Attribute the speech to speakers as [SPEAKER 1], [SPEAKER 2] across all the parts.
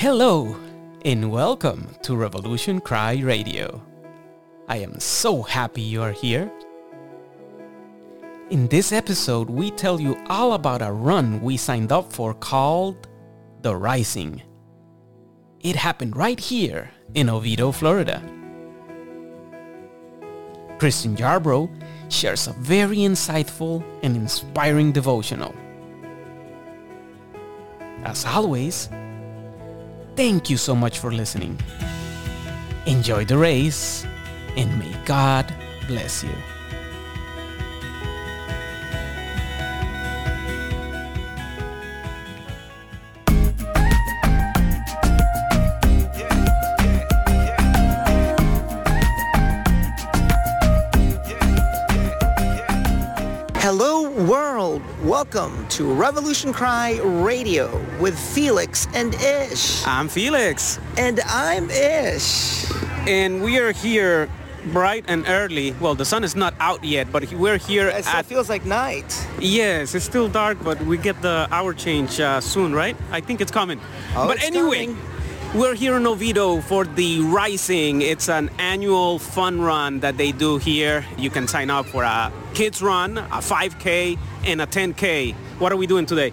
[SPEAKER 1] Hello, and welcome to Revolution Cry Radio. I am so happy you are here. In this episode, we tell you all about a run we signed up for called The Rising. It happened right here in Oviedo, Florida. Christian Yarbrough shares a very insightful and inspiring devotional. As always, thank you so much for listening. Enjoy the race and may God bless you.
[SPEAKER 2] Welcome to Revolution Cry Radio with Felix and Ish.
[SPEAKER 3] I'm Felix,
[SPEAKER 2] And I'm Ish.
[SPEAKER 3] and we are here bright and early. Well, the sun is not out yet, but we're here
[SPEAKER 2] It
[SPEAKER 3] at.
[SPEAKER 2] feels like night.
[SPEAKER 3] Yes, it's still dark, but we get the hour change uh, soon, right? I think it's coming.
[SPEAKER 2] Oh,
[SPEAKER 3] but
[SPEAKER 2] it's
[SPEAKER 3] anyway,
[SPEAKER 2] coming.
[SPEAKER 3] We're here in Oviedo for the Rising. It's an annual fun run that they do here. You can sign up for a kids run, a 5K, and a 10K. What are we doing today?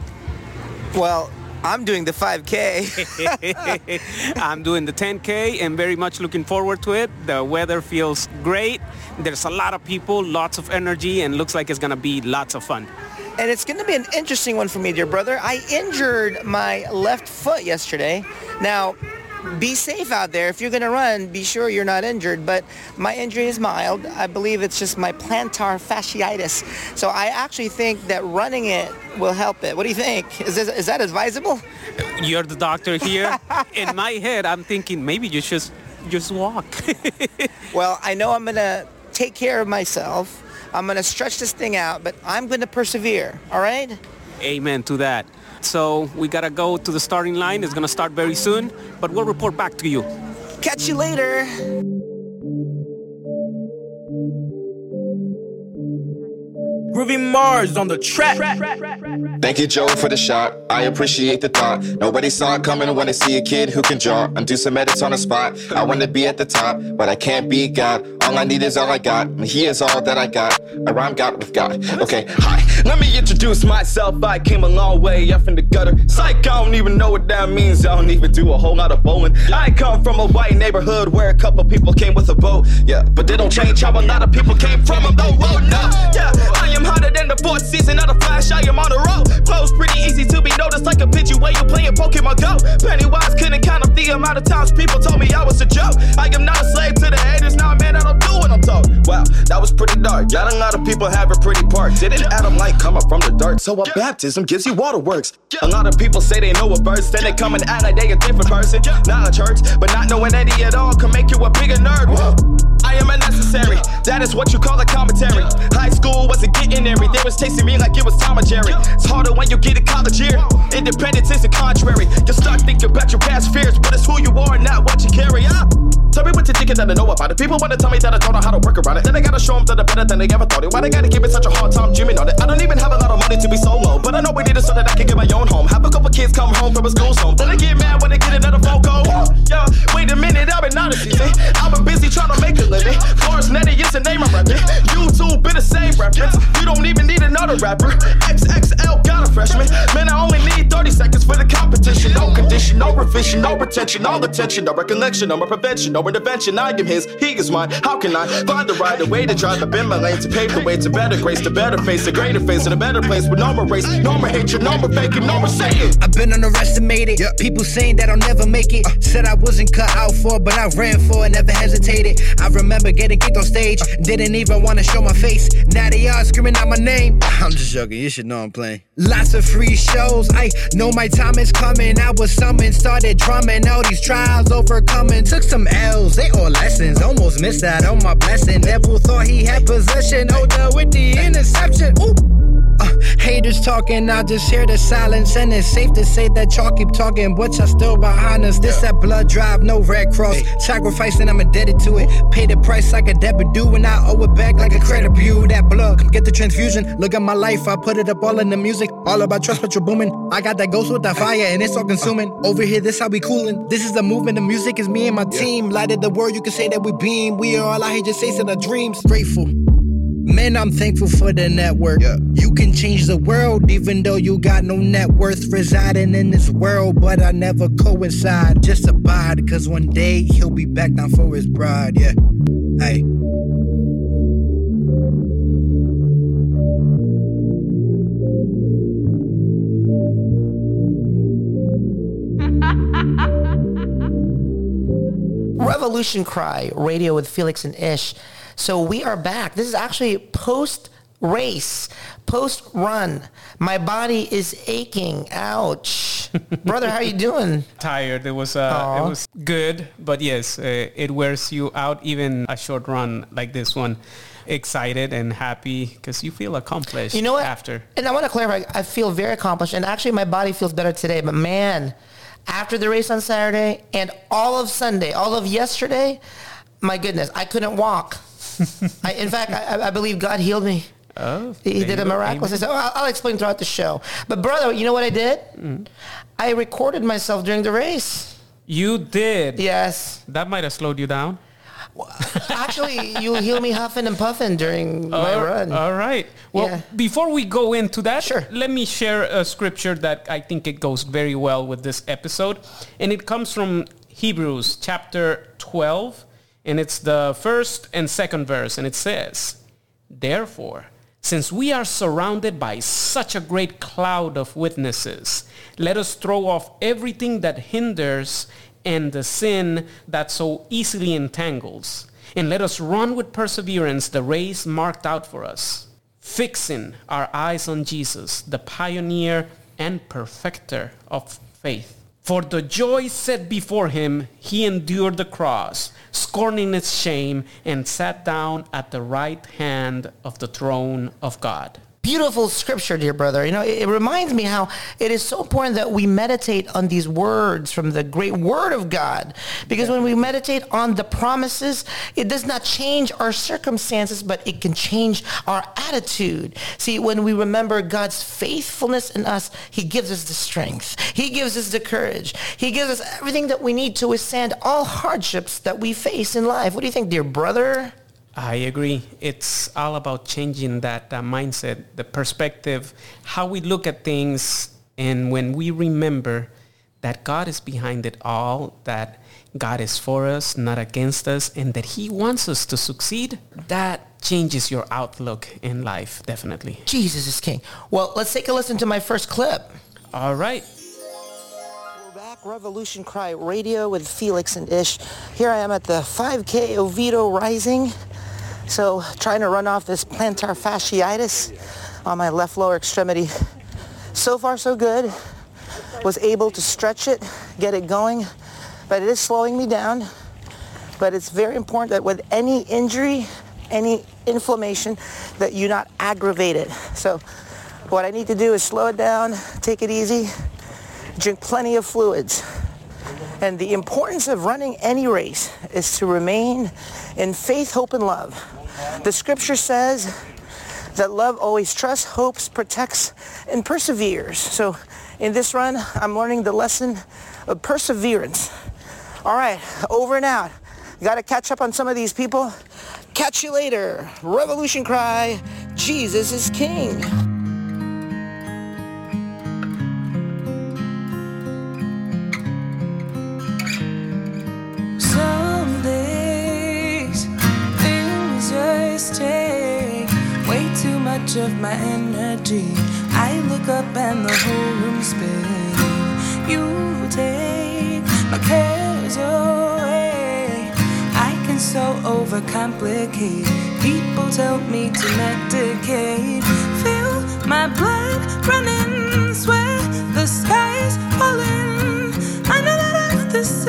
[SPEAKER 2] Well, I'm doing the 5K.
[SPEAKER 3] I'm doing the 10K and very much looking forward to it. The weather feels great. There's a lot of people, lots of energy, and looks like it's gonna be lots of fun.
[SPEAKER 2] And it's going to be an interesting one for me, dear brother. I injured my left foot yesterday. Now, be safe out there. If you're going to run, be sure you're not injured. But my injury is mild. I believe it's just my plantar fasciitis. So I actually think that running it will help it. What do you think? Is, this, is that advisable?
[SPEAKER 3] You're the doctor here. In my head, I'm thinking maybe you should just walk.
[SPEAKER 2] Well, I know I'm going to take care of myself. I'm going to stretch this thing out, but I'm going to persevere. All right?
[SPEAKER 3] Amen to that. So we gotta go to the starting line. It's gonna start very soon, but we'll report back to you.
[SPEAKER 2] Catch you later.
[SPEAKER 4] Groovy Mars on the track.
[SPEAKER 5] Thank you, Joe, for the shot. I appreciate the thought. Nobody saw it coming when they see a kid who can draw and do some edits on the spot. I want to be at the top, but I can't be God. All I need is all I got, and He is all that I got. I rhyme God with God. Okay, hi.
[SPEAKER 4] Let me introduce myself. I came a long way up in the gutter. Psych, I don't even know what that means. I don't even do a whole lot of bowling. I come from a white neighborhood where a couple people came with a boat. Yeah, but they don't change how a lot of people came from a low road. No, yeah, I am hotter than the fourth season of the Flash. I am on the road. Flows pretty easy to be noticed like a picture where you playing Pokemon Go. Pennywise couldn't count up the amount of times people told me I was a joke. I am not a slave to the haters. Now, man, I don't do what I'm told. Wow, that was pretty dark. Not a lot of people have a pretty part. Didn't Adam like coming from the dirt? So a baptism gives you waterworks. A lot of people say they know a verse, then they come and act like they a different person. Not a church, but not knowing any at all can make you a bigger nerd. I am unnecessary. That is what you call a commentary. High school wasn't getting They was chasing me like it was Tom and Jerry. It's harder when you get a college year. Independence is the contrary. You start thinking about your past fears, but it's who you are, not what you carry. Ah. Tell me what you're thinking that I know about it. People wanna tell me that I don't know how to work around it. Then I gotta show them that I'm better than they ever thought it. Why they gotta give it such a hard time dreaming on it? I don't even have a lot of money to be solo, but I know we need it so that I can get my own home. Have a couple kids come home from a school zone. Then I get mad when they get another phone call. Yeah, wait a minute, I've been honest, you see. I've been busy trying to make a living. Florence Nettie is the name I'm rapping. YouTube been the same reference. You don't even need another rapper. XXL got a freshman. Man, I only need 30 seconds for the competition. No condition, no revision, no retention, all attention, no recollection, no more prevention, no intervention. I am his, he is mine. How can I find the right way to drive up in my lane to pave the way to better grace, to better face, a greater face, in a better place with no more race, no more hatred, no more faking, no more saying.
[SPEAKER 6] I've been underestimated. People saying that I'll never make it. Uh. Said I wasn't cut out for, but I ran for it, never hesitated. I remember getting kicked on stage, didn't even want to show my face. Now they are screaming out my name. I'm just joking, you should know I'm playing. Lots of free shows, I know my time is coming. I was summoned, started drumming. All these trials overcoming, took some L's, they all lessons. Almost missed out on my blessing. Devil thought he had possession, older with the interception. Ooh. Uh, haters talking, I just hear the silence. And it's safe to say that y'all keep talking, but y'all still behind us. This that blood drive, no red cross. Sacrificing, I'm indebted to it. Pay the price like a debit due, and I owe it back like a credit bureau. That blood, come get the transfusion. Look at my life, I put it up all in the music. All about trust, but you're booming. I got that ghost with that fire, and it's all consuming. Over here, this how we coolin'. This is the movement, the music is me and my team. Lighted the world, you can say that we beam. We are all out here just chasing our dreams. Grateful. Man, I'm thankful for the network. Yeah. You can change the world even though you got no net worth residing in this world, but I never coincide. Just abide, cause one day he'll be back down for his bride. Yeah. Hey.
[SPEAKER 2] Revolution Cry Radio with Felix and Ish. So we are back. This is actually post race, post run. My body is aching. Ouch. Brother, how you doing?
[SPEAKER 1] Tired. It was uh, it was good, but yes, uh, it wears you out. Even a short run like this one. Excited and happy because you feel accomplished.
[SPEAKER 2] You know what?
[SPEAKER 1] After
[SPEAKER 2] And I want to clarify, I feel very accomplished. And actually, my body feels better today. But man, after the race on Saturday and all of Sunday, all of yesterday, my goodness, I couldn't walk. I, in fact, I, I believe God healed me.
[SPEAKER 1] oh,
[SPEAKER 2] He did a miraculous. So I'll, I'll explain throughout the show. But brother, you know what I did? Mm. I recorded myself during the race.
[SPEAKER 1] You did.
[SPEAKER 2] Yes.
[SPEAKER 1] That might have slowed you down.
[SPEAKER 2] Actually, you heal me huffing and puffing during my run.
[SPEAKER 1] All right. Well,
[SPEAKER 2] Yeah.
[SPEAKER 1] before we go into that,
[SPEAKER 2] Sure.
[SPEAKER 1] let me share a scripture that I think it goes very well with this episode. And it comes from Hebrews chapter 12, and it's the first and second verse, and it says, Therefore, since we are surrounded by such a great cloud of witnesses, let us throw off everything that hinders and the sin that so easily entangles, and let us run with perseverance the race marked out for us, fixing our eyes on Jesus, the pioneer and perfecter of faith. For the joy set before him, he endured the cross, scorning its shame, and sat down at the right hand of the throne of God.
[SPEAKER 2] Beautiful scripture, dear brother. You know, it, it reminds me how it is so important that we meditate on these words from the great word of God. Because when we meditate on the promises, it does not change our circumstances, but it can change our attitude. See, when we remember God's faithfulness in us, he gives us the strength. He gives us the courage. He gives us everything that we need to withstand all hardships that we face in life. What do you think, dear brother?
[SPEAKER 1] I agree. It's all about changing that uh, mindset, the perspective, how we look at things. And when we remember that God is behind it all, that God is for us, not against us, and that he wants us to succeed, that changes your outlook in life, definitely.
[SPEAKER 2] Jesus is king. Well, let's take a listen to my first clip.
[SPEAKER 1] All right.
[SPEAKER 2] Revolution Cry Radio with Felix and Ish. Here I am at the 5K Oviedo Rising. So trying to run off this plantar fasciitis on my left lower extremity. So far so good. Was able to stretch it, get it going, but it is slowing me down. But it's very important that with any injury, any inflammation, that you not aggravate it. So what I need to do is slow it down, take it easy, drink plenty of fluids. And the importance of running any race is to remain in faith, hope, and love. The scripture says that love always trusts, hopes, protects, and perseveres. So in this run, I'm learning the lesson of perseverance. All right, over and out. Got to catch up on some of these people. Catch you later. Revolution cry, Jesus is king.
[SPEAKER 7] Much of my energy. I look up and the whole room spinning. You take my cares away. I can so overcomplicate. People tell me to medicate. Feel my blood running, swear the sky's falling. I know that this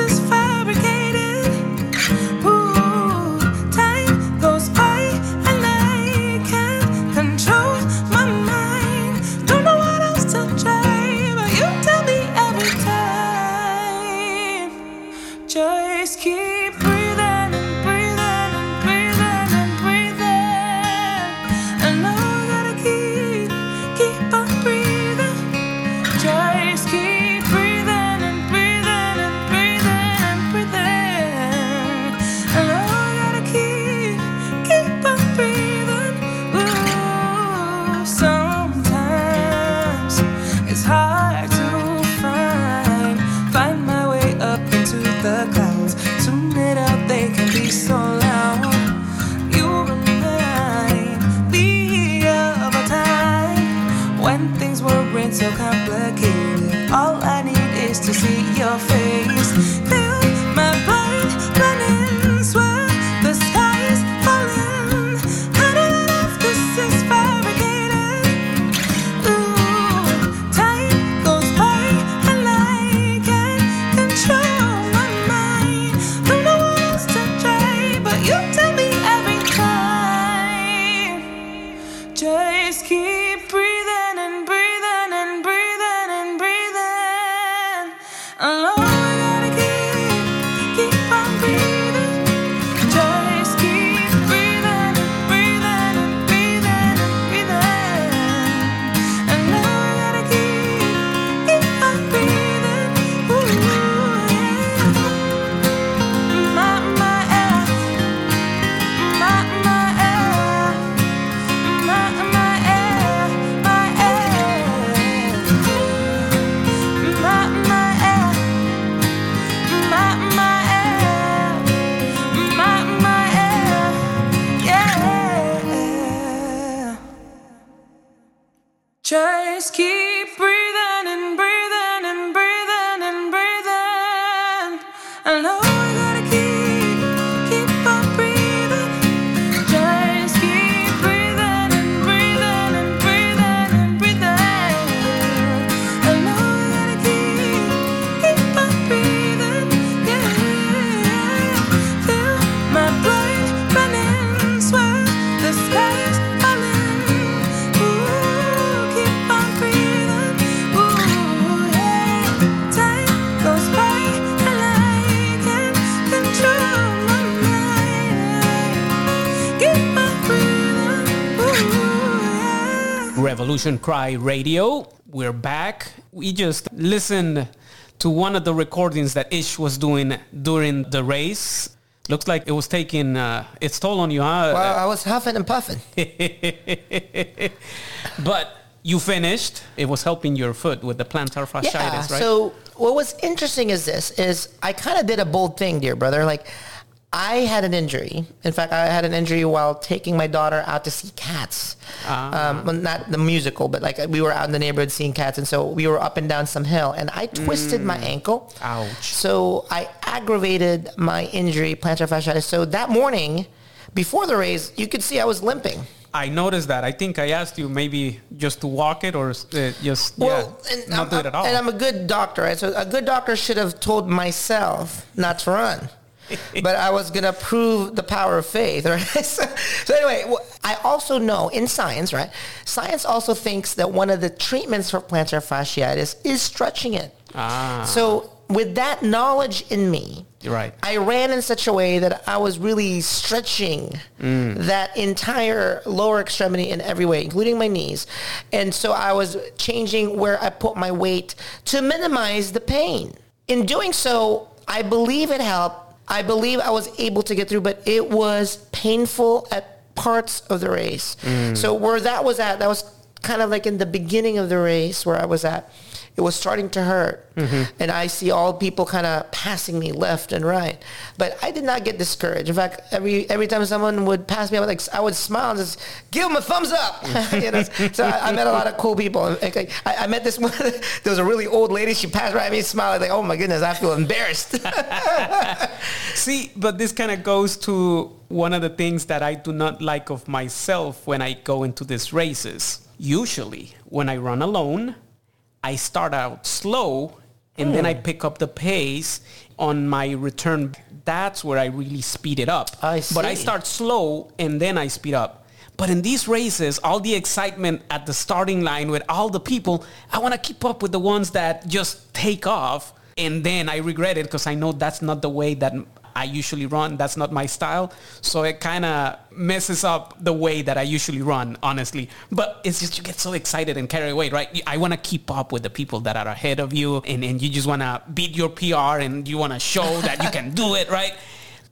[SPEAKER 1] Revolution Cry Radio. We're back. We just listened to one of the recordings that Ish was doing during the race. Looks like it was taking uh, its toll on you, huh?
[SPEAKER 2] Well, I was huffing and puffing.
[SPEAKER 1] but you finished. It was helping your foot with the plantar fasciitis,
[SPEAKER 2] Yeah.
[SPEAKER 1] right?
[SPEAKER 2] So what was interesting is this: is I kind of did a bold thing, dear brother. Like I had an injury. In fact, I had an injury while taking my daughter out to see cats.
[SPEAKER 1] Ah.
[SPEAKER 2] Um, well, not the musical, but like we were out in the neighborhood seeing cats, and so we were up and down some hill, and I twisted my ankle.
[SPEAKER 1] Mm. Ouch.
[SPEAKER 2] So I aggravated my injury, plantar fasciitis. So that morning, before the race, you could see I was limping.
[SPEAKER 1] I noticed that. I think I asked you maybe just to walk it or uh, just
[SPEAKER 2] Well,
[SPEAKER 1] yeah,
[SPEAKER 2] and
[SPEAKER 1] not
[SPEAKER 2] I'm,
[SPEAKER 1] do it at all.
[SPEAKER 2] And I'm a good doctor, right? So a good doctor should have told myself not to run. but I was going to prove the power of faith, right? so, so anyway, I also know in science, right? Science also thinks that one of the treatments for plantar fasciitis is stretching it.
[SPEAKER 1] Ah.
[SPEAKER 2] So with that knowledge in me,
[SPEAKER 1] right.
[SPEAKER 2] I ran in such a way that I was really stretching that entire lower extremity in every way, including my knees. And so I was changing where I put my weight to minimize the pain. In doing so, I believe it helped. I believe I was able to get through, but it was painful at parts of the race. Mm. So where that was at, that was kind of like in the beginning of the race where I was at it was starting to hurt. Mm-hmm. And I see all people kind of passing me left and right. But I did not get discouraged. In fact, every every time someone would pass me, I would, like, I would smile and just give them a thumbs up. you know? So I, I met a lot of cool people. I, I met this one, there was a really old lady. She passed right at me, smiled like, oh my goodness, I feel embarrassed.
[SPEAKER 1] See, but this kind of goes to one of the things that I do not like of myself when I go into these races. Usually, when I run alone, I start out slow and then I
[SPEAKER 2] Hmm.
[SPEAKER 1] pick up the pace on my return. That's where I really speed it up.
[SPEAKER 2] I
[SPEAKER 1] But I start slow and then I speed up. But in these races, all the excitement at the starting line with all the people, I want to keep up with the ones that just take off. And then I regret it because I know that's not the way that I usually run. That's not my style. So it kind of messes up the way that I usually run, honestly. But it's just you get so excited and carried away, right? I want to keep up with the people that are ahead of you and, and you just want to beat your PR and you want to show that you can do it, right?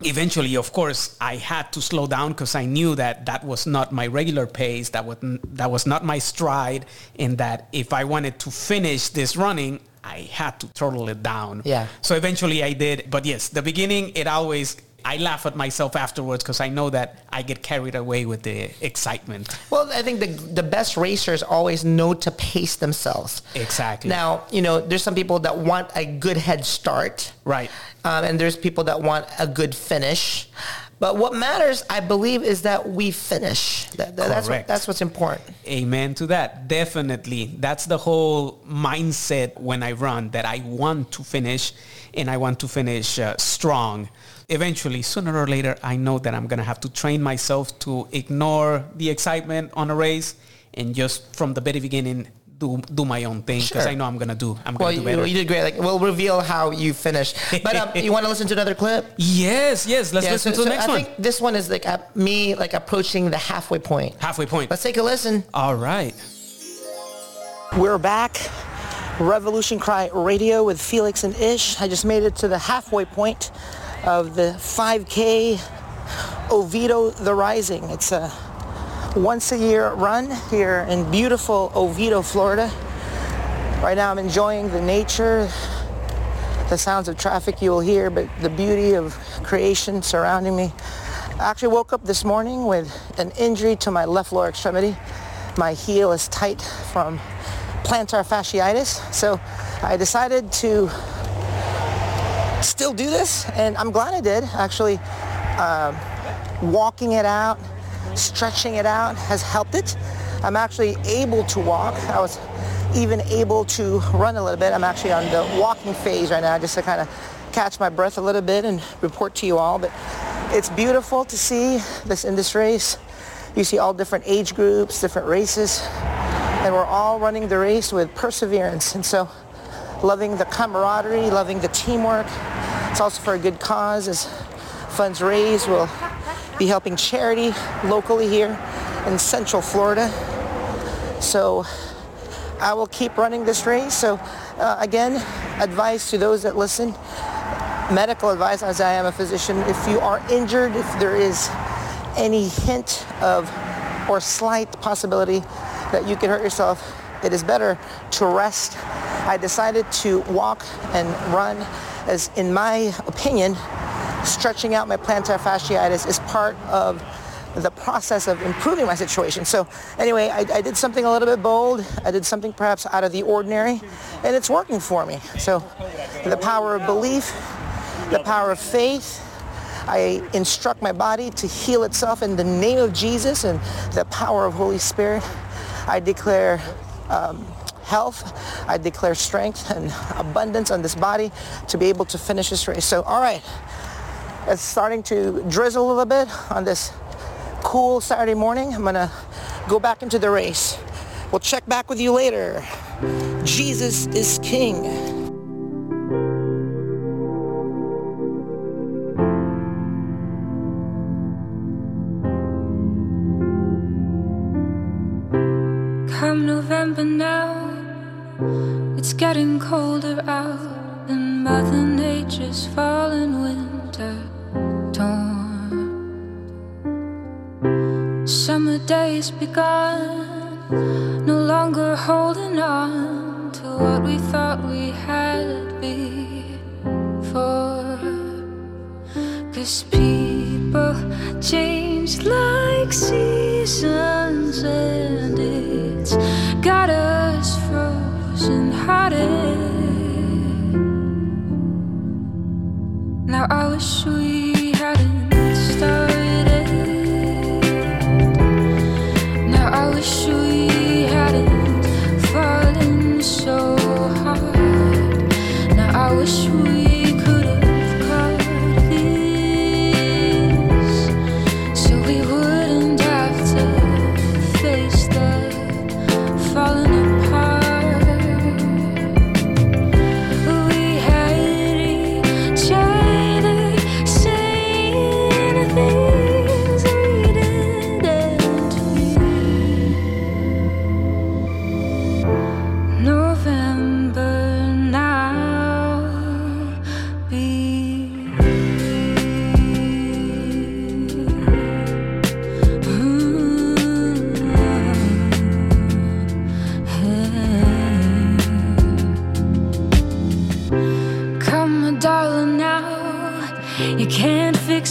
[SPEAKER 1] Eventually, of course, I had to slow down because I knew that that was not my regular pace. That was that was not my stride, and that if I wanted to finish this running, I had to throttle it down.
[SPEAKER 2] Yeah.
[SPEAKER 1] So eventually I did. But yes, the beginning, it always, I laugh at myself afterwards because I know that I get carried away with the excitement.
[SPEAKER 2] well, I think the, the best racers always know to pace themselves.
[SPEAKER 1] Exactly.
[SPEAKER 2] Now, you know, there's some people that want a good head start.
[SPEAKER 1] Right.
[SPEAKER 2] Um, and there's people that want a good finish. But what matters, I believe, is that we finish. That, that- that's, what, that's what's important.
[SPEAKER 1] Amen to that. Definitely. That's the whole mindset when I run that I want to finish and I want to finish uh, strong. Eventually, sooner or later, I know that I'm going to have to train myself to ignore the excitement on a race and just from the very beginning do do my own thing because
[SPEAKER 2] Sure.
[SPEAKER 1] I know I'm going to do I'm
[SPEAKER 2] Well,
[SPEAKER 1] going to do
[SPEAKER 2] you,
[SPEAKER 1] better.
[SPEAKER 2] you did great. Like, we'll reveal how you finish. But um, you want to listen to another clip?
[SPEAKER 1] yes, yes. Let's listen
[SPEAKER 2] so-
[SPEAKER 1] to the
[SPEAKER 2] so
[SPEAKER 1] next
[SPEAKER 2] I
[SPEAKER 1] one.
[SPEAKER 2] think this one is like at me like approaching the halfway point.
[SPEAKER 1] Halfway point.
[SPEAKER 2] Let's take a listen.
[SPEAKER 1] All right.
[SPEAKER 2] We're back. Revolution Cry Radio with Felix and Ish. I just made it to the halfway point of the 5K Oviedo The Rising. It's a once a year run here in beautiful Oviedo, Florida. Right now I'm enjoying the nature, the sounds of traffic you will hear, but the beauty of creation surrounding me. I actually woke up this morning with an injury to my left lower extremity. my heel is tight from plantar fasciitis. So I decided to still do this, and I'm glad I did. Actually, um, walking it out, stretching it out has helped it. I'm actually able to walk. I was even able to run a little bit. I'm actually on the walking phase right now, just to kind of catch my breath a little bit and report to you all. But it's beautiful to see this in this race. You see all different age groups, different races, and we're all running the race with perseverance. And so loving the camaraderie, loving the teamwork. It's also for a good cause as funds raised will be helping charity locally here in Central Florida. So I will keep running this race. So uh, again, advice to those that listen, medical advice as I am a physician, if you are injured, if there is any hint of or slight possibility that you can hurt yourself, it is better to rest. I decided to walk and run as in my opinion, stretching out my plantar fasciitis is part of the process of improving my situation. So anyway, I, I, did something a little bit bold. I did something perhaps out of the ordinary, and it's working for me. So the power of belief, the power of faith, I instruct my body to heal itself in the name of Jesus and the power of Holy Spirit. I declare um, health. I declare strength and abundance on this body to be able to finish this race. So, all right, it's starting to drizzle a little bit on this cool Saturday morning. I'm gonna go back into the race. We'll check back with you later. Jesus is King.
[SPEAKER 7] Come November now, it's getting colder out, and Mother Nature's falling winter torn. Summer days begun, no longer holding on to what we thought we had before. Cause people change like seasons, and it's got us frozen hearted. Now I wish we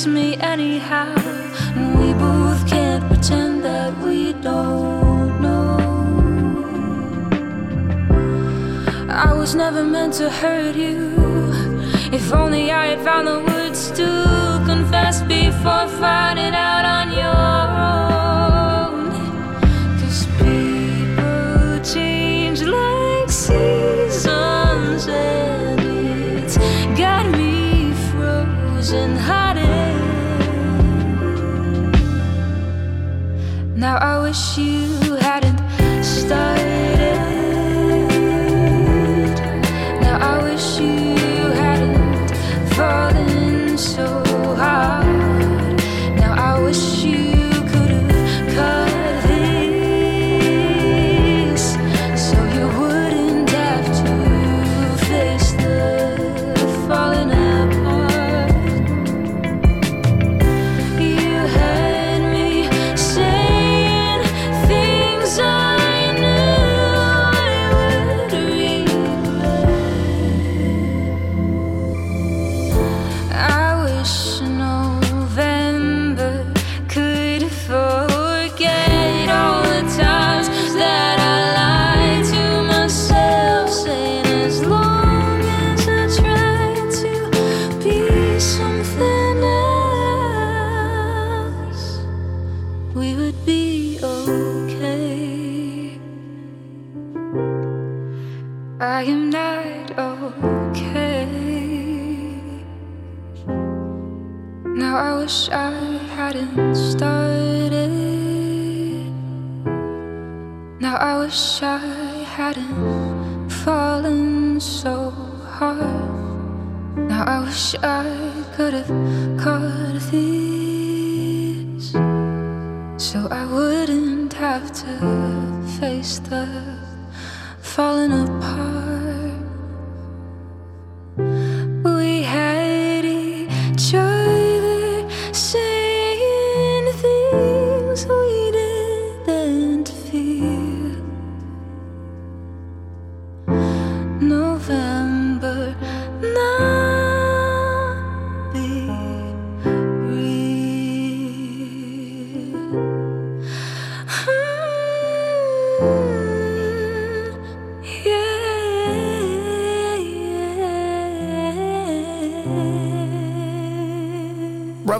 [SPEAKER 7] me anyhow. We both can't pretend that we don't know. I was never meant to hurt you. If only I had found the words to confess before finding out Now I wish you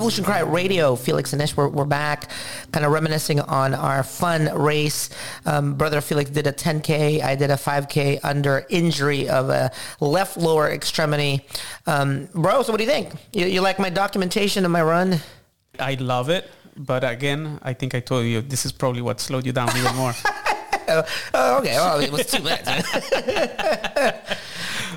[SPEAKER 8] Revolution Cry Radio, Felix and Ish, we're, we're back, kind of reminiscing on our fun race. Um, Brother Felix did a 10K. I did a 5K under injury of a left lower extremity. Um, bro, so what do you think? You, you like my documentation of my run?
[SPEAKER 1] I love it. But again, I think I told you this is probably what slowed you down even more.
[SPEAKER 8] Oh, okay. Well, it was two minutes.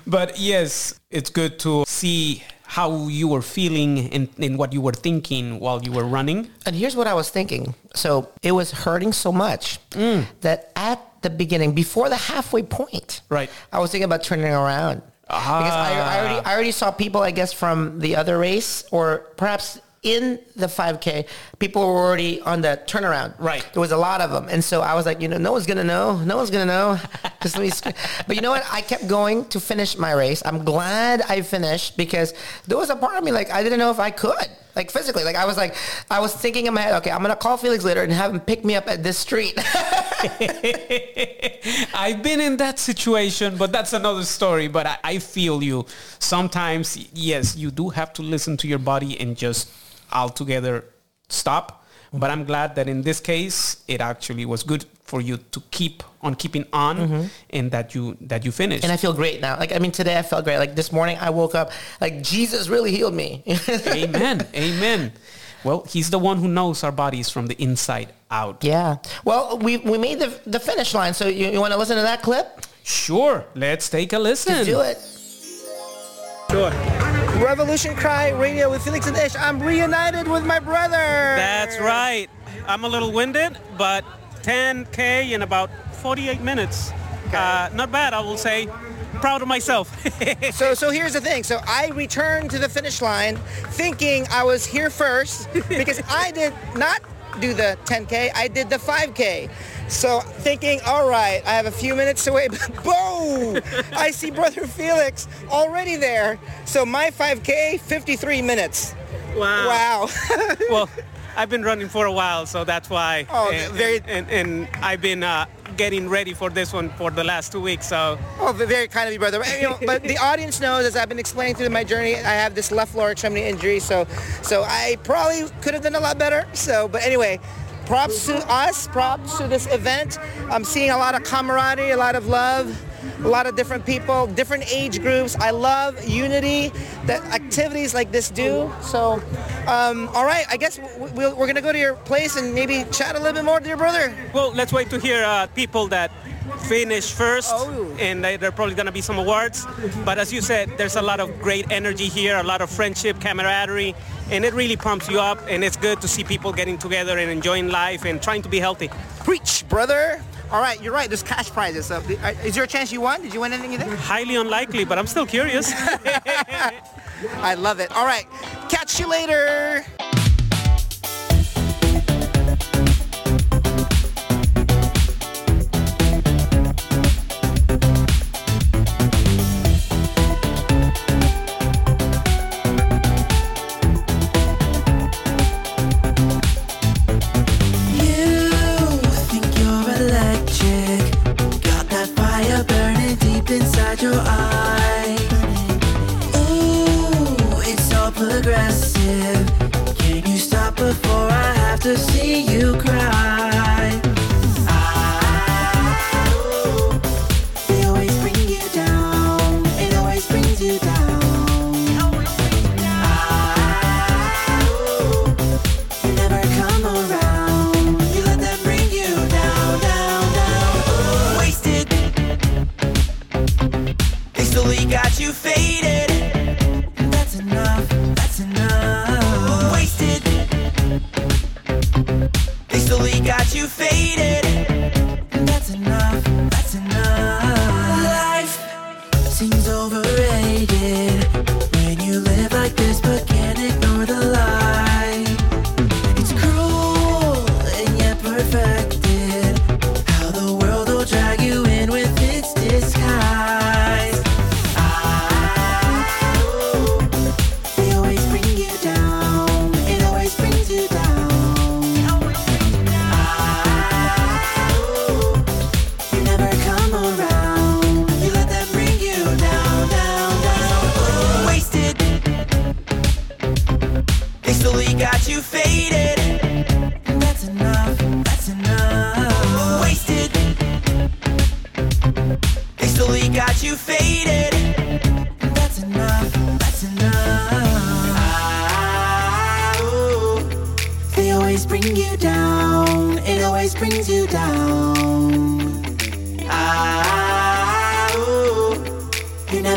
[SPEAKER 1] but yes, it's good to see how you were feeling and, and what you were thinking while you were running.
[SPEAKER 8] And here's what I was thinking. So it was hurting so much mm. that at the beginning, before the halfway point,
[SPEAKER 1] Right.
[SPEAKER 8] I was thinking about turning around. Because I, I already ah. I already saw people, I guess, from the other race or perhaps in the 5K, people were already on the turnaround.
[SPEAKER 1] Right.
[SPEAKER 8] There was a lot of them. And so I was like, you know, no one's going to know. No one's going to know. Just let me sc- but you know what? I kept going to finish my race. I'm glad I finished because there was a part of me like, I didn't know if I could. Like physically, like I was like, I was thinking in my head, okay, I'm gonna call Felix later and have him pick me up at this street.
[SPEAKER 1] I've been in that situation, but that's another story. But I, I feel you. Sometimes, yes, you do have to listen to your body and just altogether stop. But I'm glad that in this case, it actually was good for you to keep on keeping on, mm-hmm. and that you that you finished.
[SPEAKER 8] and I feel great now. Like I mean, today I felt great. Like this morning, I woke up like Jesus really healed me.
[SPEAKER 1] Amen. Amen. Well, he's the one who knows our bodies from the inside out.
[SPEAKER 8] yeah. Well, we we made the the finish line. So you, you want to listen to that clip?
[SPEAKER 1] Sure. Let's take a listen.
[SPEAKER 8] Let's do it.
[SPEAKER 3] Sure.
[SPEAKER 2] Revolution Cry Radio with Felix and Ish. I'm reunited with my brother.
[SPEAKER 3] That's right. I'm a little winded, but 10K in about 48 minutes. Uh, not bad, I will say. Proud of myself.
[SPEAKER 2] So, so here's the thing. So I returned to the finish line thinking I was here first because I did not do the 10K. I did the 5K. So thinking, all right, I have a few minutes to wait. Boom! I see Brother Felix already there. So my 5K, 53 minutes. Wow. Wow.
[SPEAKER 3] well, I've been running for a while, so that's why.
[SPEAKER 2] Oh,
[SPEAKER 3] and,
[SPEAKER 2] very-
[SPEAKER 3] And, and I've been uh, getting ready for this one for the last two weeks. So
[SPEAKER 2] Oh, very kind of you, brother. You know, but the audience knows, as I've been explaining through my journey, I have this left lower extremity injury, so so I probably could have done a lot better. So, but anyway, props to us, props to this event. I'm seeing a lot of camaraderie, a lot of love, a lot of different people, different age groups. I love unity that activities like this do. So, um, all right, I guess we'll, we're gonna go to your place and maybe chat a little bit more to your brother.
[SPEAKER 3] Well, let's wait to hear uh, people that finish first,
[SPEAKER 2] Oh.
[SPEAKER 3] and there are probably going to be some awards. But as you said, there's a lot of great energy here, a lot of friendship, camaraderie, and it really pumps you up. And it's good to see people getting together and enjoying life and trying to be healthy.
[SPEAKER 2] Preach, brother. All right, you're right. There's cash prizes. So, uh, is there a chance you won? Did you win anything there?
[SPEAKER 3] Highly unlikely, but I'm still curious.
[SPEAKER 2] I love it. All right, catch you later.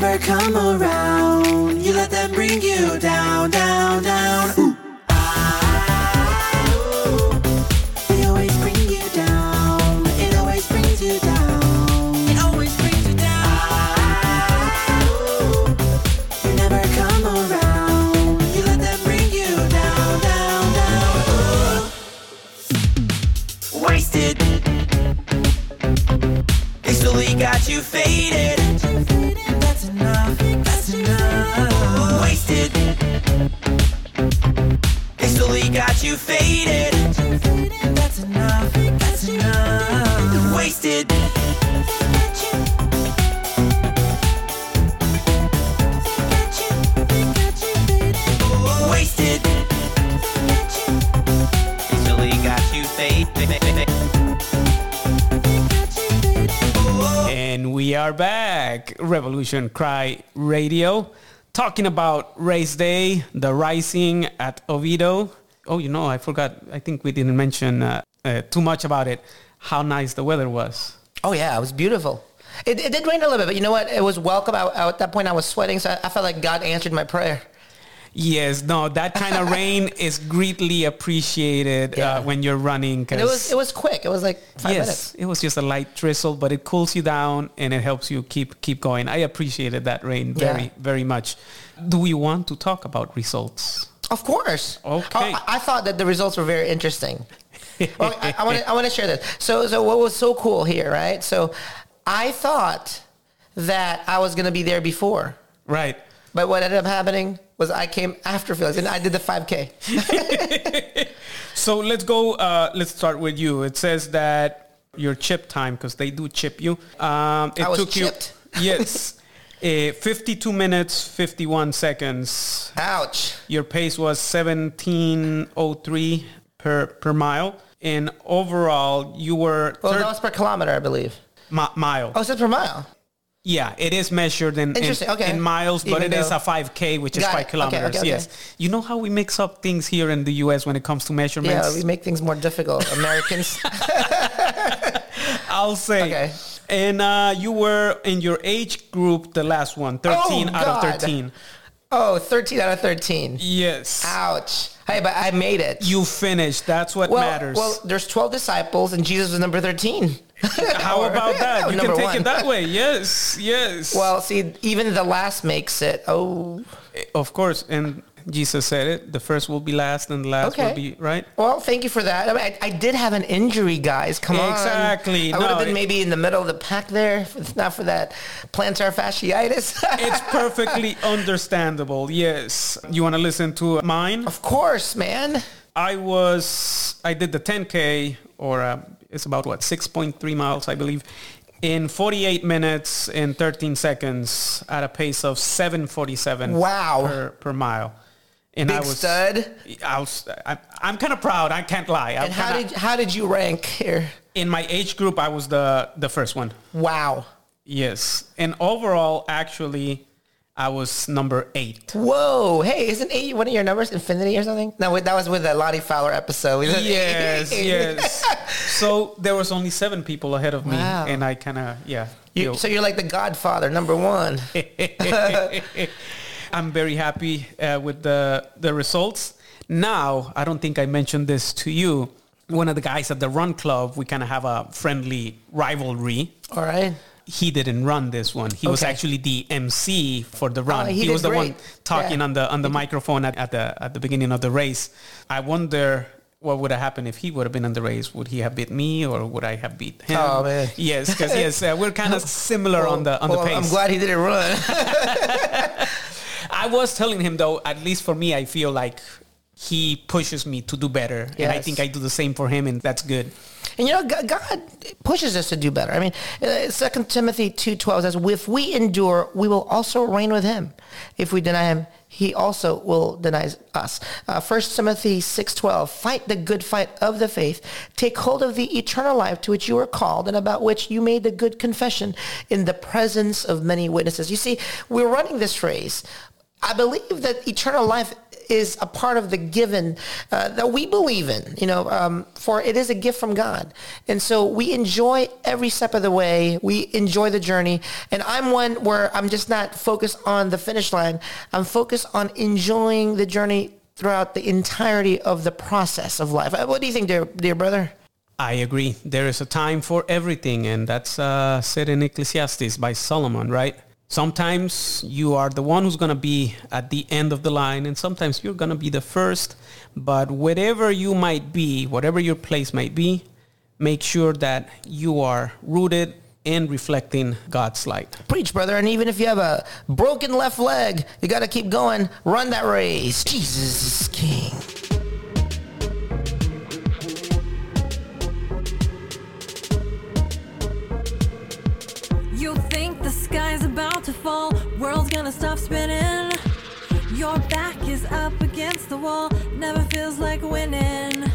[SPEAKER 9] Never come around. You let them bring you down, down, down. Ooh. You faded. That's enough. That's enough. Wasted.
[SPEAKER 1] And we are back. Revolution Cry Radio. Talking about race day, the rising at Oviedo. Oh, you know, I forgot. I think we didn't mention uh, uh, too much about it. How nice the weather was.
[SPEAKER 2] Oh yeah, it was beautiful. It, it did rain a little bit, but you know what? It was welcome. I, I- at that point, I was sweating, so I, I felt like God answered my prayer.
[SPEAKER 1] Yes, no, that kind of rain is greatly appreciated
[SPEAKER 2] Yeah.
[SPEAKER 1] uh, when you're running.
[SPEAKER 2] It was it was quick. It was like five
[SPEAKER 1] yes,
[SPEAKER 2] minutes.
[SPEAKER 1] it was just a light drizzle, but it cools you down and it helps you keep keep going. I appreciated that rain very
[SPEAKER 2] Yeah.
[SPEAKER 1] very much. Do we want to talk about results?
[SPEAKER 2] Of course.
[SPEAKER 1] Okay.
[SPEAKER 2] Oh, I, I thought that the results were very interesting. well, I, I want to I want to share this. So so what was so cool here, right? So I thought that I was going to be there before,
[SPEAKER 1] Right.
[SPEAKER 2] but what ended up happening was I came after Felix and I did the 5K.
[SPEAKER 1] So let's go. Uh, let's start with you. It says that your chip time, because they do chip you. Um, it
[SPEAKER 2] I was
[SPEAKER 1] took
[SPEAKER 2] chipped?
[SPEAKER 1] you. Yes. Uh, 52 minutes, 51 seconds.
[SPEAKER 2] Ouch.
[SPEAKER 1] Your pace was 1703 per per mile. And overall, you were
[SPEAKER 2] Well, that was per kilometer, I believe.
[SPEAKER 1] mi- mile.
[SPEAKER 2] Oh, so it's per mile.
[SPEAKER 1] Yeah, it is measured in, in,
[SPEAKER 2] okay.
[SPEAKER 1] in miles, but
[SPEAKER 2] Even
[SPEAKER 1] it is
[SPEAKER 2] though-
[SPEAKER 1] a 5K, which is 5
[SPEAKER 2] it.
[SPEAKER 1] Kilometers.
[SPEAKER 2] okay, okay.
[SPEAKER 1] Yes. You know how we mix up things here in the U.S. when it comes to measurements?
[SPEAKER 2] Yeah, we make things more difficult. Americans.
[SPEAKER 1] I'll say. And uh, you were in your age group, the last one, 13
[SPEAKER 2] Oh,
[SPEAKER 1] out of 13.
[SPEAKER 2] oh, 13 out of 13.
[SPEAKER 1] Yes.
[SPEAKER 2] Ouch. Hey, but I made it.
[SPEAKER 1] You finished. That's what
[SPEAKER 2] well,
[SPEAKER 1] matters.
[SPEAKER 2] well, there's 12 disciples and Jesus was number 13.
[SPEAKER 1] how about that? You can take
[SPEAKER 2] one.
[SPEAKER 1] it that way. Yes. Yes.
[SPEAKER 2] Well, see, even the last makes it. Oh,
[SPEAKER 1] of course. And Jesus said it. The first will be last and the last will be, right?
[SPEAKER 2] well, thank you for that. I, mean, I, I did have an injury, guys. Come on.
[SPEAKER 1] Exactly.
[SPEAKER 2] I would have been maybe in the middle of the pack there, if it's not for that plantar fasciitis.
[SPEAKER 1] It's perfectly understandable. Yes. You want to listen to mine?
[SPEAKER 2] of course, man.
[SPEAKER 1] I was, I did the 10K, or uh, it's about what, 6.3 miles, I believe, in 48 minutes and 13 seconds at a pace of 747
[SPEAKER 2] Wow.
[SPEAKER 1] per, per mile. And
[SPEAKER 2] Big stud.
[SPEAKER 1] I was, I, I'm kind of proud. I can't lie. I'm
[SPEAKER 2] And how
[SPEAKER 1] kinda-
[SPEAKER 2] did how did you rank here?
[SPEAKER 1] in my age group, I was the, the first one.
[SPEAKER 2] Wow.
[SPEAKER 1] Yes. And overall, actually, I was number eight.
[SPEAKER 2] Whoa. Hey, isn't eight one of your numbers infinity or something? No, that was with the Lottie Fowler episode.
[SPEAKER 1] Yes, yes. So there was only seven people ahead of me,
[SPEAKER 2] Wow.
[SPEAKER 1] and I kind of yeah.
[SPEAKER 2] You, so you're like the Godfather, number one.
[SPEAKER 1] I'm very happy uh, with the the results. Now, I don't think I mentioned this to you. One of the guys at the Run Club, we kind of have a friendly rivalry.
[SPEAKER 2] All right.
[SPEAKER 1] He didn't run this one. He was actually the MC for the run.
[SPEAKER 2] Oh, he
[SPEAKER 1] he was the one talking
[SPEAKER 2] Yeah.
[SPEAKER 1] on the on the microphone at, at the at the beginning of the race. I wonder what would have happened if he would have been in the race. Would he have beat me, or would I have beat him?
[SPEAKER 2] Oh, man.
[SPEAKER 1] Yes, because yes, uh, we're kind of similar on the on
[SPEAKER 2] well,
[SPEAKER 1] the pace.
[SPEAKER 2] I'm glad he didn't run.
[SPEAKER 1] I was telling him though, at least for me, I feel like he pushes me to do better, and I think I do the same for him, and that's good.
[SPEAKER 2] And you know, God God pushes us to do better. I mean, uh, Second Timothy two twelve says, "If we endure, we will also reign with Him. If we deny Him, He also will deny us." Uh, First Timothy six twelve, "Fight the good fight of the faith. Take hold of the eternal life to which you were called, and about which you made the good confession in the presence of many witnesses." You see, we're running this race. I believe that eternal life is a part of the given uh, that we believe in, you know, um, for it is a gift from God. And so we enjoy every step of the way. We enjoy the journey. And I'm one where I'm just not focused on the finish line. I'm focused on enjoying the journey throughout the entirety of the process of life. Uh, What do you think, dear, dear brother?
[SPEAKER 1] I agree. There is a time for everything, and that's uh, said in Ecclesiastes by Solomon, right? Sometimes you are the one who's going to be at the end of the line, and sometimes you're going to be the first. But whatever you might be, whatever your place might be, make sure that you are rooted and reflecting God's light.
[SPEAKER 2] Preach, brother. And even if you have a broken left leg, you got to keep going. Run that race. Jesus is king.
[SPEAKER 10] Gonna stop spinning. Your back is up against the wall, never feels like winning.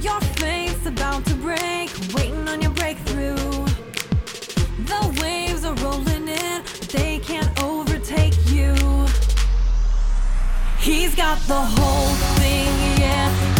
[SPEAKER 10] Your faith's about to break, waiting on your breakthrough. The waves are rolling in, they can't overtake you. He's got the whole thing, yeah,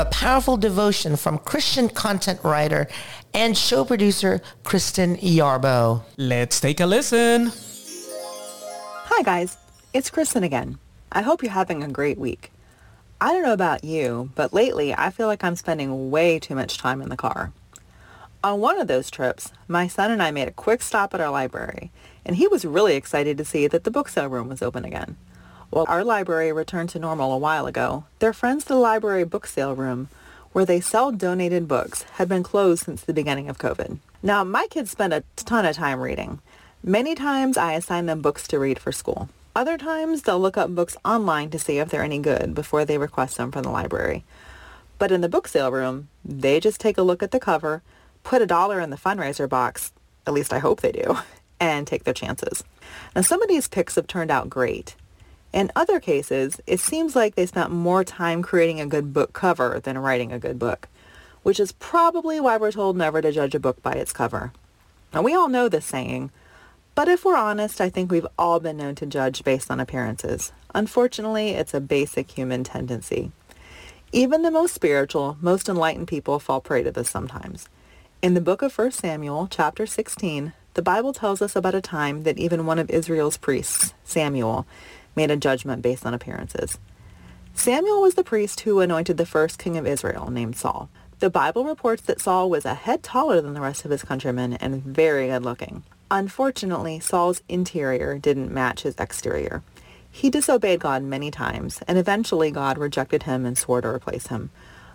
[SPEAKER 10] a
[SPEAKER 8] powerful devotion from Christian content writer and show producer Kristen Yarbo.
[SPEAKER 1] Let's take a listen.
[SPEAKER 11] Hi, guys. It's Kristen again. I hope you're having a great week. I don't know about you, but lately I feel like I'm spending way too much time in the car. On one of those trips, my son and I made a quick stop at our library, and he was really excited to see that the book sale room was open again. While our library returned to normal a while ago, their friends the library book sale room, where they sell donated books, had been closed since the beginning of COVID. Now, my kids spend a ton of time reading. Many times I assign them books to read for school. Other times they'll look up books online to see if they're any good before they request them from the library. But in the book sale room, they just take a look at the cover, put a dollar in the fundraiser box, at least I hope they do, and take their chances. Now some of these picks have turned out great. In other cases, it seems like they spent more time creating a good book cover than writing a good book, which is probably why we're told never to judge a book by its cover. Now we all know this saying, but if we're honest, I think we've all been known to judge based on appearances. Unfortunately, it's a basic human tendency. Even the most spiritual, most enlightened people fall prey to this sometimes. In the book of 1 Samuel, chapter 16, the Bible tells us about a time that even one of Israel's priests, Samuel, made a judgment based on appearances. Samuel was the priest who anointed the first king of Israel, named Saul. The Bible reports that Saul was a head taller than the rest of his countrymen and very good looking. Unfortunately, Saul's interior didn't match his exterior. He disobeyed God many times, and eventually God rejected him and swore to replace him.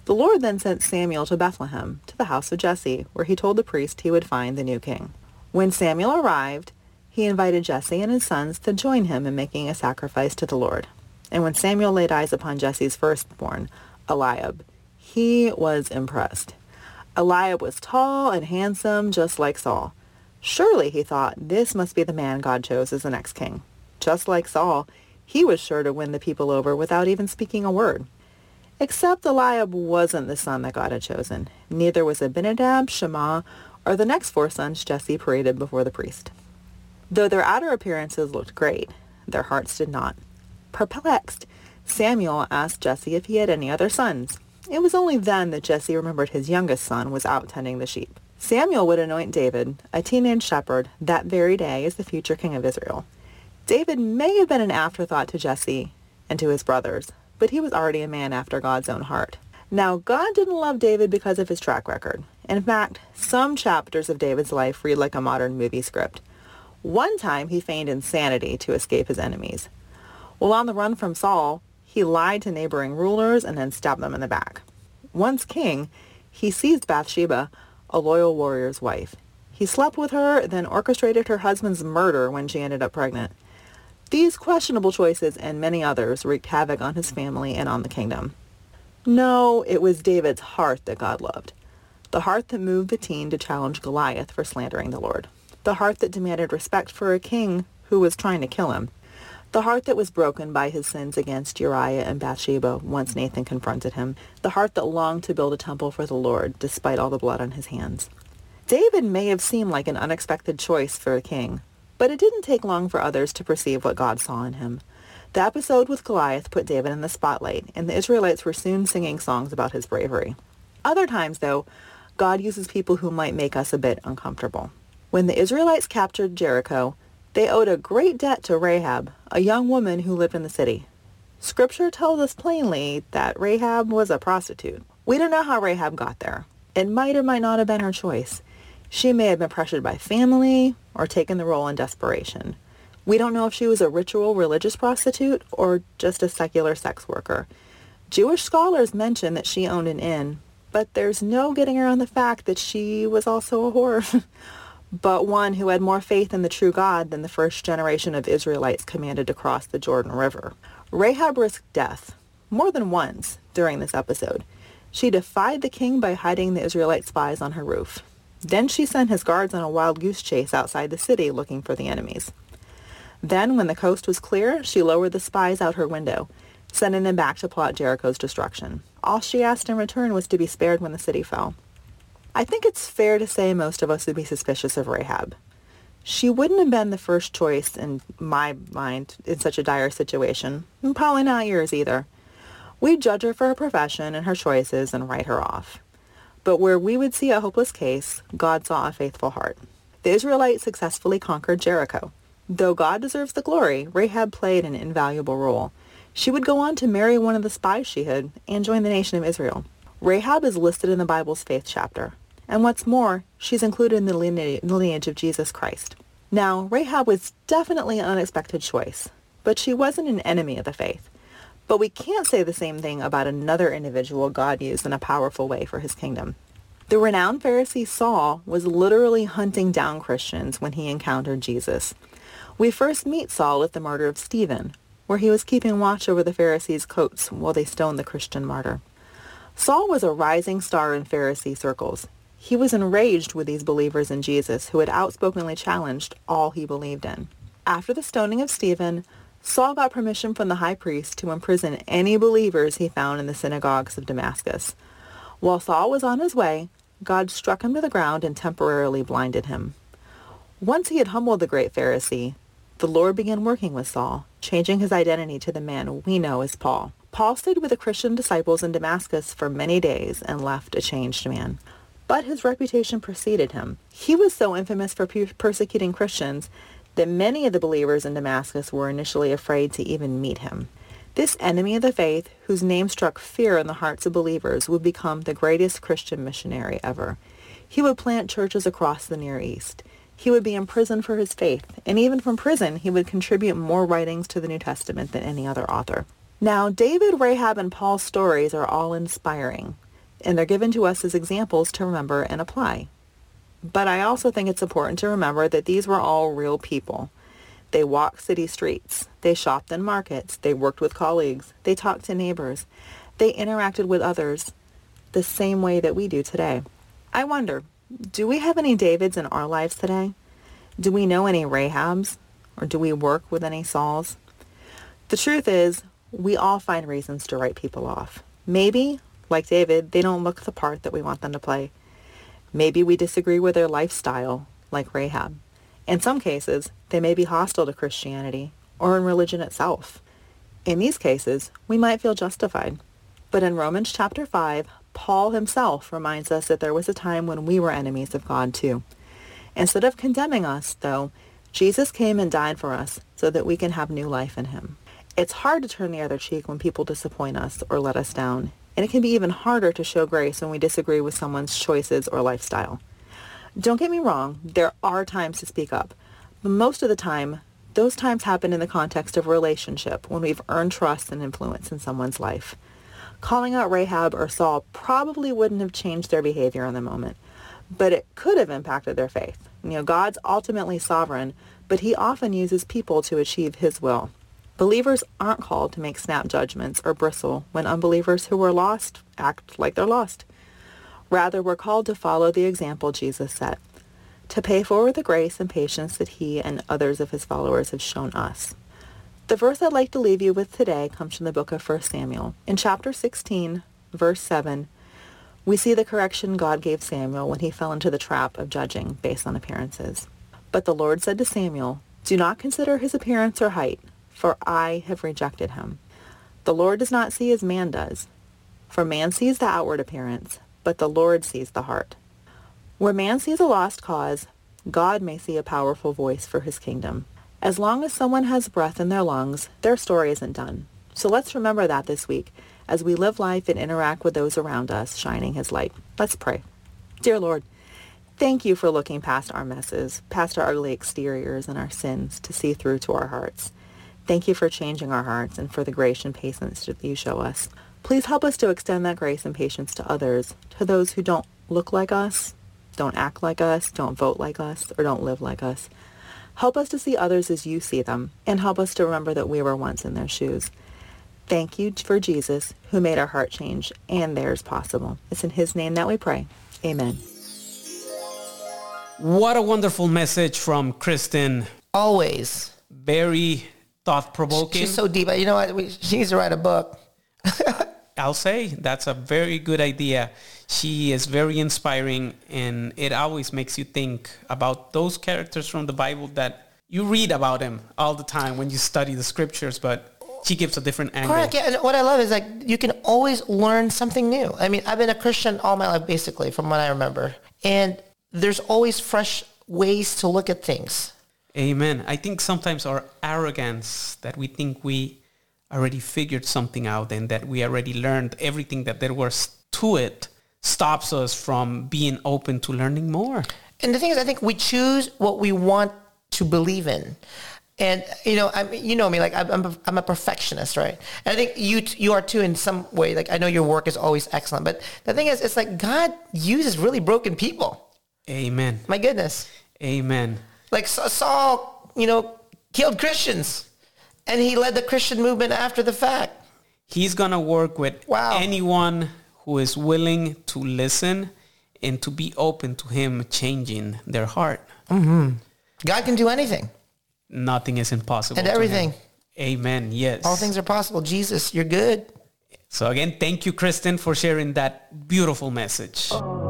[SPEAKER 11] The Lord then sent Samuel to Bethlehem, to the house of Jesse, where he told the priest he would find the new king. When Samuel arrived, he invited Jesse and his sons to join him in making a sacrifice to the Lord. And when Samuel laid eyes upon Jesse's firstborn, Eliab, he was impressed. Eliab was tall and handsome, just like Saul. Surely, he thought, this must be the man God chose as the next king. Just like Saul, he was sure to win the people over without even speaking a word. Except Eliab wasn't the son that God had chosen. Neither was Abinadab, Shema, or the next four sons Jesse paraded before the priest. Though their outer appearances looked great, their hearts did not. Perplexed, Samuel asked Jesse if he had any other sons. It was only then that Jesse remembered his youngest son was out tending the sheep. Samuel would anoint David, a teenage shepherd, that very day as the future king of Israel. David may have been an afterthought to Jesse and to his brothers, but he was already a man after God's own heart. Now, God didn't love David because of his track record. In fact, some chapters of David's life read like a modern movie script. One time he feigned insanity to escape his enemies. While on the run from Saul, he lied to neighboring rulers and then stabbed them in the back. Once king, he seized Bathsheba, a loyal warrior's wife. He slept with her, then orchestrated her husband's murder when she ended up pregnant. These questionable choices and many others wreaked havoc on his family and on the kingdom. No, it was David's heart that God loved. The heart that moved the teen to challenge Goliath for slandering the Lord. The heart that demanded respect for a king who was trying to kill him. The heart that was broken by his sins against Uriah and Bathsheba once Nathan confronted him. The heart that longed to build a temple for the Lord despite all the blood on his hands. David may have seemed like an unexpected choice for a king, but it didn't take long for others to perceive what God saw in him. The episode with Goliath put David in the spotlight, and the Israelites were soon singing songs about his bravery. Other times, though, God uses people who might make us a bit uncomfortable. When the Israelites captured Jericho, they owed a great debt to Rahab, a young woman who lived in the city. Scripture tells us plainly that Rahab was a prostitute. We don't know how Rahab got there. It might or might not have been her choice. She may have been pressured by family or taken the role in desperation. We don't know if she was a ritual religious prostitute or just a secular sex worker. Jewish scholars mention that she owned an inn, but there's no getting around the fact that she was also a whore. but one who had more faith in the true God than the first generation of Israelites commanded to cross the Jordan River. Rahab risked death more than once during this episode. She defied the king by hiding the Israelite spies on her roof. Then she sent his guards on a wild goose chase outside the city looking for the enemies. Then, when the coast was clear, she lowered the spies out her window, sending them back to plot Jericho's destruction. All she asked in return was to be spared when the city fell. I think it's fair to say most of us would be suspicious of Rahab. She wouldn't have been the first choice in my mind in such a dire situation, and probably not yours either. We'd judge her for her profession and her choices and write her off. But where we would see a hopeless case, God saw a faithful heart. The Israelites successfully conquered Jericho. Though God deserves the glory, Rahab played an invaluable role. She would go on to marry one of the spies she hid and join the nation of Israel. Rahab is listed in the Bible's faith chapter. And what's more, she's included in the lineage, of Jesus Christ. Now, Rahab was definitely an unexpected choice, but she wasn't an enemy of the faith. But we can't say the same thing about another individual God used in a powerful way for his kingdom. The renowned Pharisee Saul was literally hunting down Christians when he encountered Jesus. We first meet Saul at the murder of Stephen, where he was keeping watch over the Pharisees' coats while they stoned the Christian martyr. Saul was a rising star in Pharisee circles. He was enraged with these believers in Jesus who had outspokenly challenged all he believed in. After the stoning of Stephen, Saul got permission from the high priest to imprison any believers he found in the synagogues of Damascus. While Saul was on his way, God struck him to the ground and temporarily blinded him. Once he had humbled the great Pharisee, the Lord began working with Saul, changing his identity to the man we know as Paul. Paul stayed with the Christian disciples in Damascus for many days and left a changed man. But his reputation preceded him. He was so infamous for per- persecuting Christians that many of the believers in Damascus were initially afraid to even meet him. This enemy of the faith, whose name struck fear in the hearts of believers, would become the greatest Christian missionary ever. He would plant churches across the Near East. He would be imprisoned for his faith, and even from prison he would contribute more writings to the New Testament than any other author. Now, David, Rahab, and Paul's stories are all inspiring, and they're given to us as examples to remember and apply. But I also think it's important to remember that these were all real people. They walked city streets. They shopped in markets. They worked with colleagues. They talked to neighbors. They interacted with others the same way that we do today. I wonder, do we have any Davids in our lives today? Do we know any Rahabs? Or do we work with any Sauls? The truth is, we all find reasons to write people off. Maybe, like David, they don't look the part that we want them to play. Maybe we disagree with their lifestyle, like Rahab. In some cases, they may be hostile to Christianity or in religion itself. In these cases, we might feel justified. But in Romans chapter 5, Paul himself reminds us that there was a time when we were enemies of God too. Instead of condemning us, though, Jesus came and died for us so that we can have new life in him. It's hard to turn the other cheek when people disappoint us or let us down, and it can be even harder to show grace when we disagree with someone's choices or lifestyle. Don't get me wrong, there are times to speak up, but most of the time, those times happen in the context of a relationship when we've earned trust and influence in someone's life. Calling out Rahab or Saul probably wouldn't have changed their behavior in the moment, but it could have impacted their faith. You know, God's ultimately sovereign, but he often uses people to achieve his will. Believers aren't called to make snap judgments or bristle when unbelievers who are lost act like they're lost. Rather, we're called to follow the example Jesus set, to pay forward the grace and patience that he and others of his followers have shown us. The verse I'd like to leave you with today comes from the book of 1 Samuel. In chapter 16, verse 7, we see the correction God gave Samuel when he fell into the trap of judging based on appearances. But the Lord said to Samuel, Do not consider his appearance or height, for I have rejected him. The Lord does not see as man does. For man sees the outward appearance, but the Lord sees the heart. Where man sees a lost cause, God may see a powerful voice for his kingdom. As long as someone has breath in their lungs, their story isn't done. So let's remember that this week as we live life and interact with those around us, shining his light. Let's pray. Dear Lord, thank you for looking past our messes, past our ugly exteriors and our sins to see through to our hearts. Thank you for changing our hearts and for the grace and patience that you show us. Please help us to extend that grace and patience to others, to those who don't look like us, don't act like us, don't vote like us, or don't live like us. Help us to see others as you see them, and help us to remember that we were once in their shoes. Thank you for Jesus, who made our heart change and theirs possible. It's in his name that we pray. Amen.
[SPEAKER 1] What a wonderful message from Kristen.
[SPEAKER 8] Always.
[SPEAKER 1] Very thought provoking.
[SPEAKER 8] She's so deep. You know what? We, she needs to write a book.
[SPEAKER 1] I'll say that's a very good idea. She is very inspiring and it always makes you think about those characters from the Bible that you read about them all the time when you study the scriptures, but she gives a different angle.
[SPEAKER 2] Correct. Yeah, and what I love is like you can always learn something new. I mean, I've been a Christian all my life, basically, from what I remember, and there's always fresh ways to look at things.
[SPEAKER 1] Amen. I think sometimes our arrogance that we think we already figured something out and that we already learned everything that there was to it stops us from being open to learning more.
[SPEAKER 2] And the thing is, I think we choose what we want to believe in. And you know, I mean, you know me, like I'm, I'm a, I'm a perfectionist, right? And I think you t- you are too in some way. Like I know your work is always excellent, but the thing is, it's like God uses really broken people.
[SPEAKER 1] Amen.
[SPEAKER 2] My goodness,
[SPEAKER 1] Amen.
[SPEAKER 2] Like Saul, you know, killed Christians, and he led the Christian movement after the fact.
[SPEAKER 1] He's going to work with wow. anyone who is willing to listen and to be open to him changing their heart.
[SPEAKER 2] Mm-hmm. God can do anything
[SPEAKER 1] Nothing is impossible.
[SPEAKER 2] and everything.
[SPEAKER 1] Amen. Yes.
[SPEAKER 2] All things are possible. Jesus, you're good.
[SPEAKER 1] So again, thank you, Kristen, for sharing that beautiful message.
[SPEAKER 12] I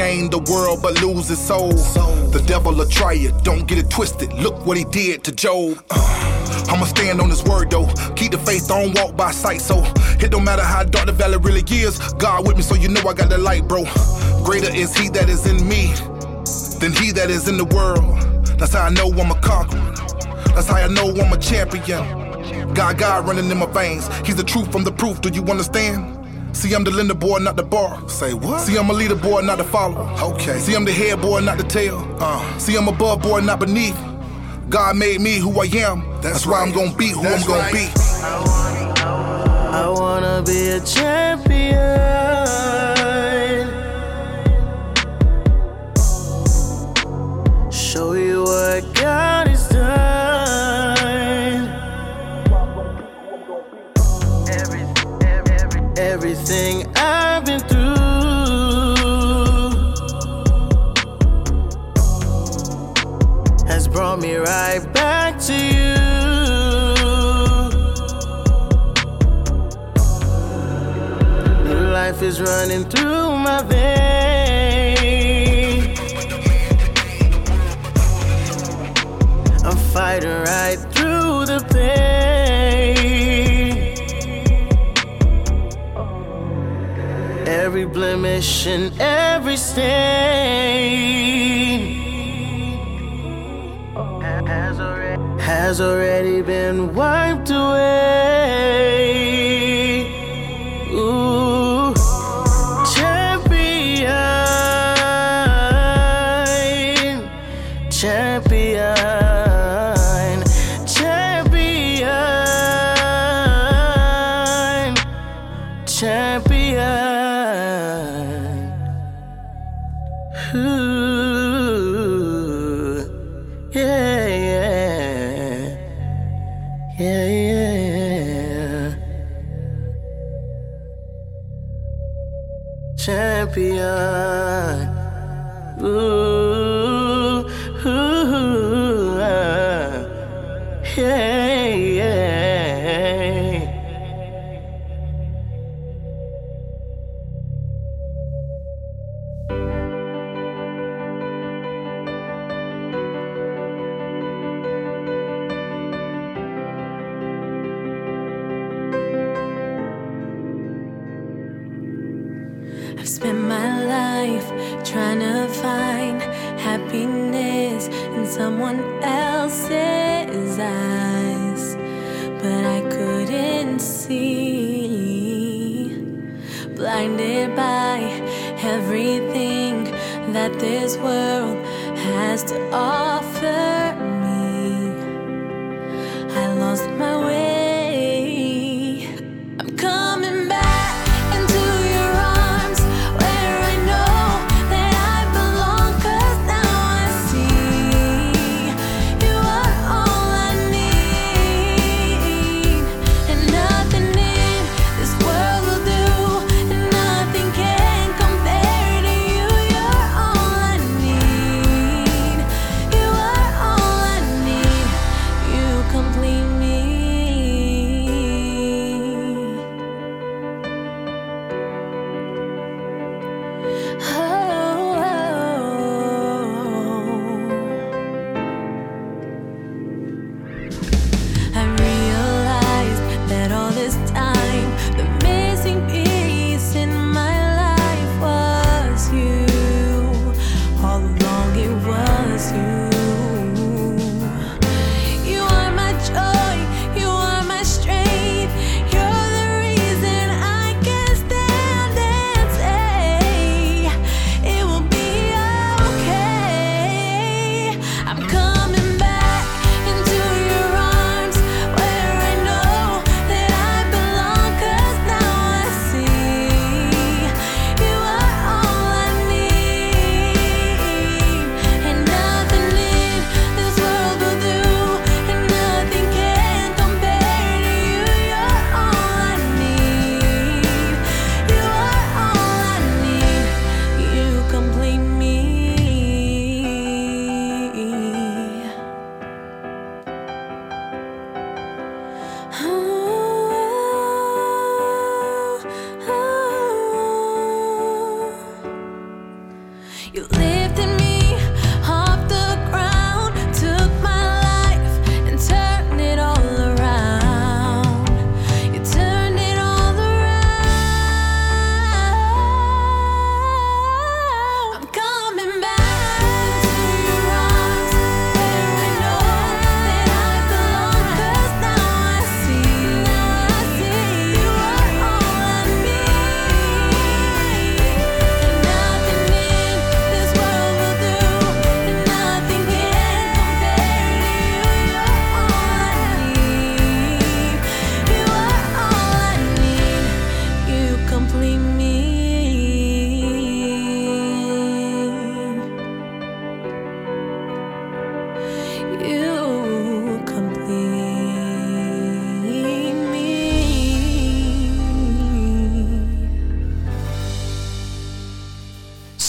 [SPEAKER 13] gain the world but lose his soul? The devil will try it, don't get it twisted. Look what he did to Job. Uh, I'ma stand on his word though. Keep the faith, don't walk by sight. So it don't matter how dark the valley really is. God with me, so you know I got the light, bro. Greater is he that is in me than he that is in the world. That's how I know I'm a conqueror. That's how I know I'm a champion. God, God running in my veins. He's the truth from the proof. Do you understand? See, I'm the lender boy, not the bar. Say what? See, I'm a leader boy, not the follower. Okay. See, I'm the head boy, not the tail. Uh. See, I'm above boy, not beneath. God made me who I am. That's, why I'm gonna be who I'm gonna be.
[SPEAKER 14] I wanna be a champion. Show you what Everything I've been through has brought me right back to you. New life is running through my veins. I'm fighting right through the pain. Every blemish and every stain has already been wiped away.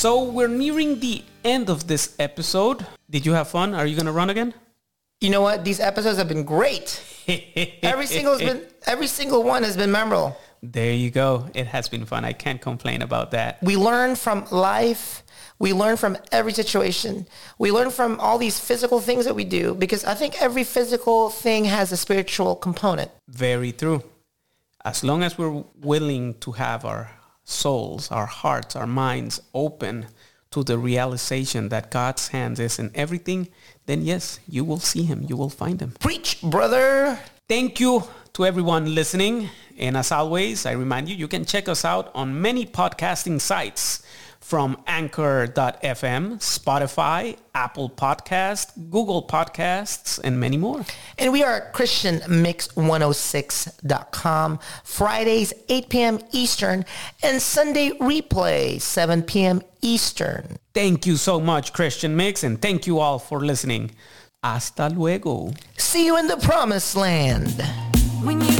[SPEAKER 1] So we're nearing the end of this episode. Did you have fun? Are you gonna run again?
[SPEAKER 2] You know what? These episodes have been great. every single has been every single one has been memorable.
[SPEAKER 1] There you go. It has been fun. I can't complain about that.
[SPEAKER 2] We learn from life. We learn from every situation. We learn from all these physical things that we do because I think every physical thing has a spiritual component.
[SPEAKER 1] Very true. As long as we're willing to have our souls, our hearts, our minds open to the realization that God's hand is in everything, then yes, you will see him. You will find him.
[SPEAKER 2] Preach, brother.
[SPEAKER 1] Thank you to everyone listening. And as always, I remind you, you can check us out on many podcasting sites from Anchor.fm, Spotify, Apple Podcast, Google Podcasts, and many more.
[SPEAKER 2] And we are at ChristianMix106.com, Fridays 8 p.m. Eastern, and Sunday replay 7 p.m. Eastern.
[SPEAKER 1] Thank you so much, Christian Mix, and thank you all for listening. Hasta luego.
[SPEAKER 2] See you in the promised land.
[SPEAKER 10] When you